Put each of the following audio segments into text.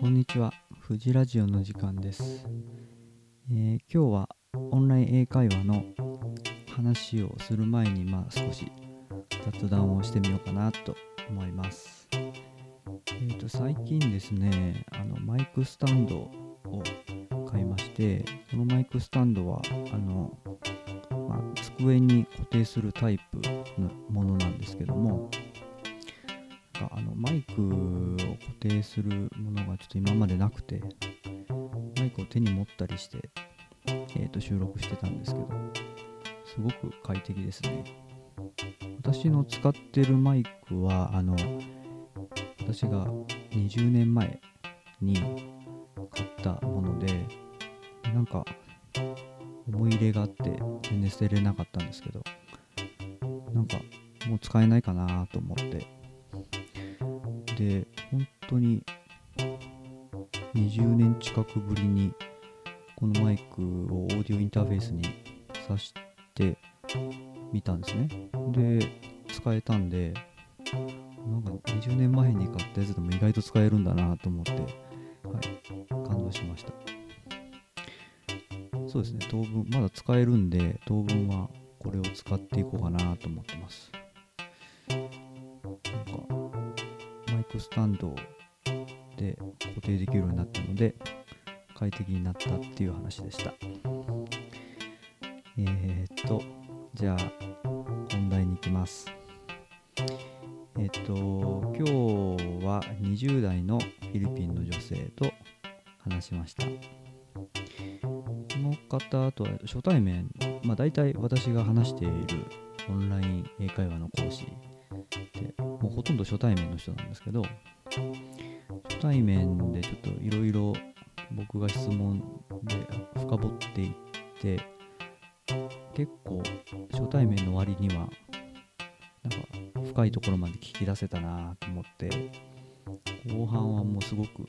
こんにちは、富士ラジオの時間です、今日はオンライン英会話の話をする前に、まあ、少し雑談をしてみようかなと思います。えー、と最近ですねあの、マイクスタンドを買いまして、このマイクスタンドはあの、まあ、机に固定するタイプのものなんですけども、かあのマイクを固定するものがちょっと今までなくてマイクを手に持ったりして、えーと収録してたんですけどすごく快適ですね。私の使ってるマイクはあの私が20年前に買ったものでなんか思い入れがあって全然捨てれなかったんですけどなんかもう使えないかなと思って。で本当に20年近くぶりにこのマイクをオーディオインターフェースに挿してみたんですね。で使えたんでなんか20年前に買ったやつでも意外と使えるんだなと思って、はい、感動しました。そうですね当分まだ使えるんで当分はこれを使っていこうかなと思ってます。なんかマイクスタンドで固定できるようになったので快適になったっていう話でした。えー、っとじゃあ本題に行きます。えーっと今日は20代のフィリピンの女性と話しました。この方とは初対面。まあ大体私が話しているオンライン英会話の講師でもうほとんど初対面の人なんですけど初対面でちょっといろいろ僕が質問で深掘っていって結構初対面の割にはなんか深いところまで聞き出せたなと思って後半はもうすごく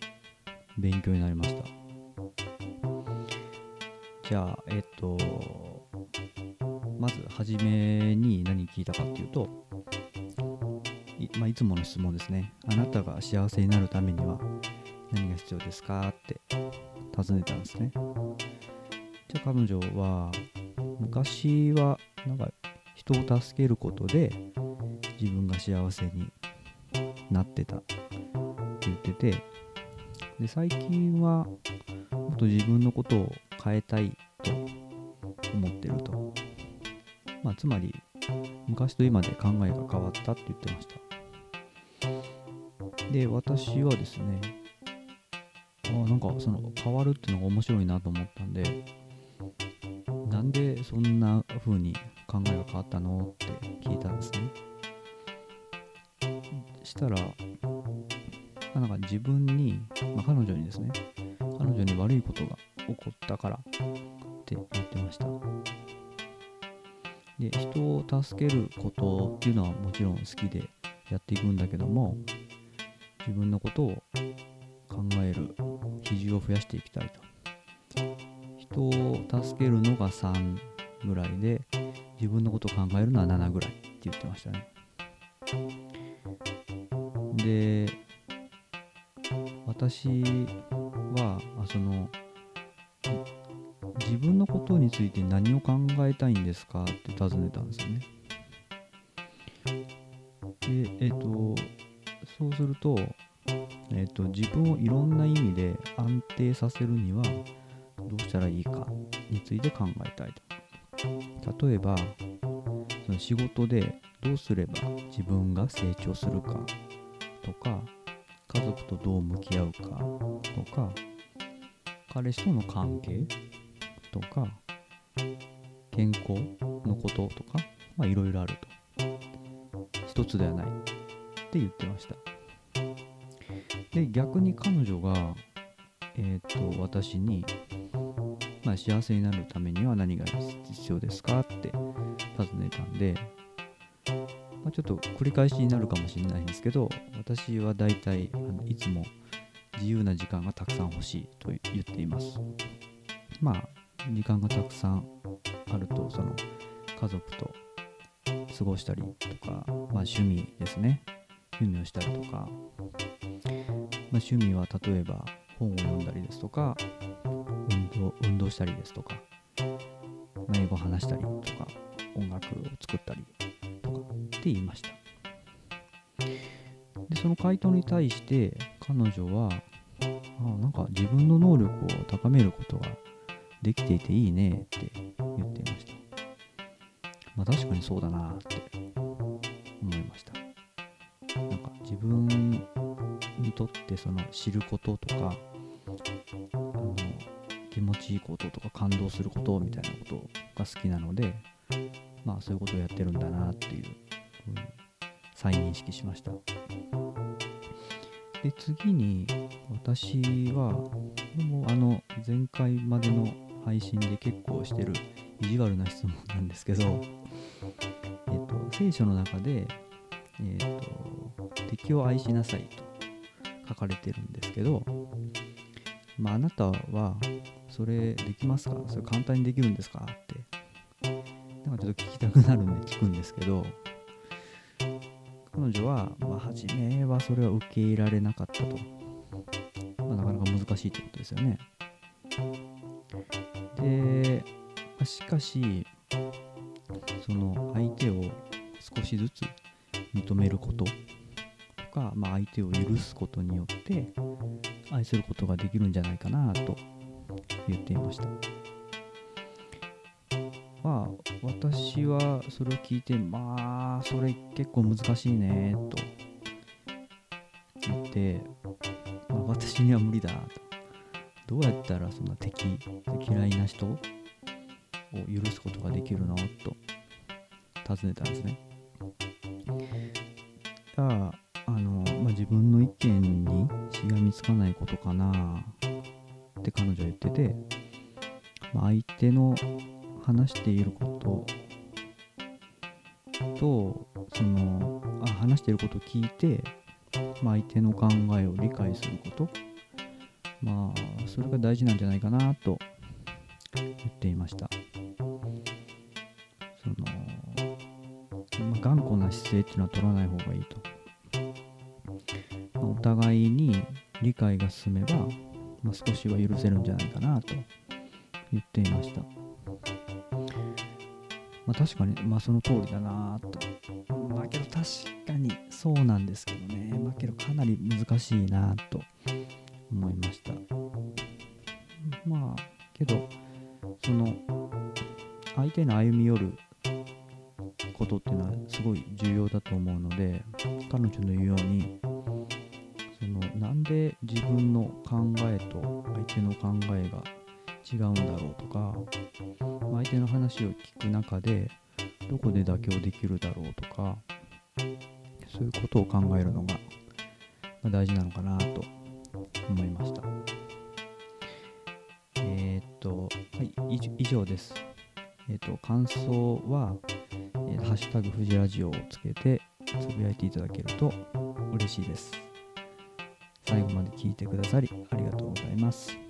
勉強になりましたじゃあえっとまず初めに何聞いたかっていうとい,、まあ、いつもの質問ですね。あなたが幸せになるためには何が必要ですか？って尋ねたんですね。じゃあ彼女は昔はなんか人を助けることで自分が幸せになってたって言っててで最近はもっと自分のことを変えたいと思ってると。まあ、つまり昔と今で考えが変わったって言ってました。で、私はですね、あなんかその変わるっていうのが面白いなと思ったんで、なんでそんな風に考えが変わったのって聞いたんですね。したら、なんか自分に、まあ、彼女にですね、彼女に悪いことが起こったからって言ってました。で人を助けることっていうのはもちろん好きでやっていくんだけども自分のことを考える比重を増やしていきたいと人を助けるのが3ぐらいで自分のことを考えるのは7ぐらいって言ってましたねで私はあその自分のことについて何を考えたいんですかって尋ねたんですよね。で、えっ、と、そうすると、えっ、と、自分をいろんな意味で安定させるにはどうしたらいいかについて考えたいと。例えば、その仕事でどうすれば自分が成長するかとか、家族とどう向き合うかとか、彼氏との関係とか健康のこととかいろいろあると一つではないって言ってましたで逆に彼女がえっ、と私にまあ、幸せになるためには何が必要ですかって尋ねたんで、まあ、ちょっと繰り返しになるかもしれないんですけど私は大体あのいつも自由な時間がたくさん欲しいと言っています。まあ時間がたくさんあるとその家族と過ごしたりとか、まあ、趣味ですね。趣味をしたりとか、まあ、趣味は例えば本を読んだりですとか運動運動したりですとか、まあ、英語話したりとか音楽を作ったりとかって言いました。でその回答に対して彼女はあなんか自分の能力を高めることができていていいねって言っていました。まあ確かにそうだなって思いました。なんか自分にとってその知ることとかあの気持ちいいこととか感動することみたいなことが好きなのでまあそういうことをやってるんだなっていうふうに再認識しました。で次に私はもあの前回までの配信で結構してる意地悪な質問なんですけど、えっと、聖書の中で、えっと、敵を愛しなさいと書かれてるんですけど、まあ、あなたはそれできますか？それ簡単にできるんですか？って。なんかちょっと聞きたくなるんで聞くんですけど彼女は、まあ、初めはそれは受け入れられなかったと、まあ、なかなか難しいってことですよね。で、ま、しかしその相手を少しずつ認めること。か、まあ、相手を許すことによって愛することができるんじゃないかなと言っていました。まあ私はそれを聞いてまあそれ結構難しいねと言って、まあ、私には無理だと。どうやったらそんな敵嫌いな人を許すことができるのと尋ねたんですね。ゃああの、まあ、自分の意見にしがみつかないことかな。って彼女は言ってて、まあ、相手の話していることとそのあ話していることを聞いて、まあ、相手の考えを理解すること。まあそれが大事なんじゃないかなと言っていました。その、まあ、頑固な姿勢っていうのは取らない方がいいと、互いに理解が進めば、まあ、少しは許せるんじゃないかなと言っていましたまあ、確かに、まあ、その通りだなと。まあ、けど確かにそうなんですけどね。まあ、けどかなり難しいなと思いました。まあ、けど、その、相手の歩み寄ることっていうのはすごい重要だと思うので、彼女の言うように、なんで自分の考えと相手の考えが違うんだろうとか相手の話を聞く中でどこで妥協できるだろうとかそういうことを考えるのが大事なのかなと思いました。えー、っとはい以上です。えー、っと感想は、えー、ハッシュタグフジラジオをつけてつぶやいていただけると嬉しいです。最後まで聞いてくださりありがとうございます。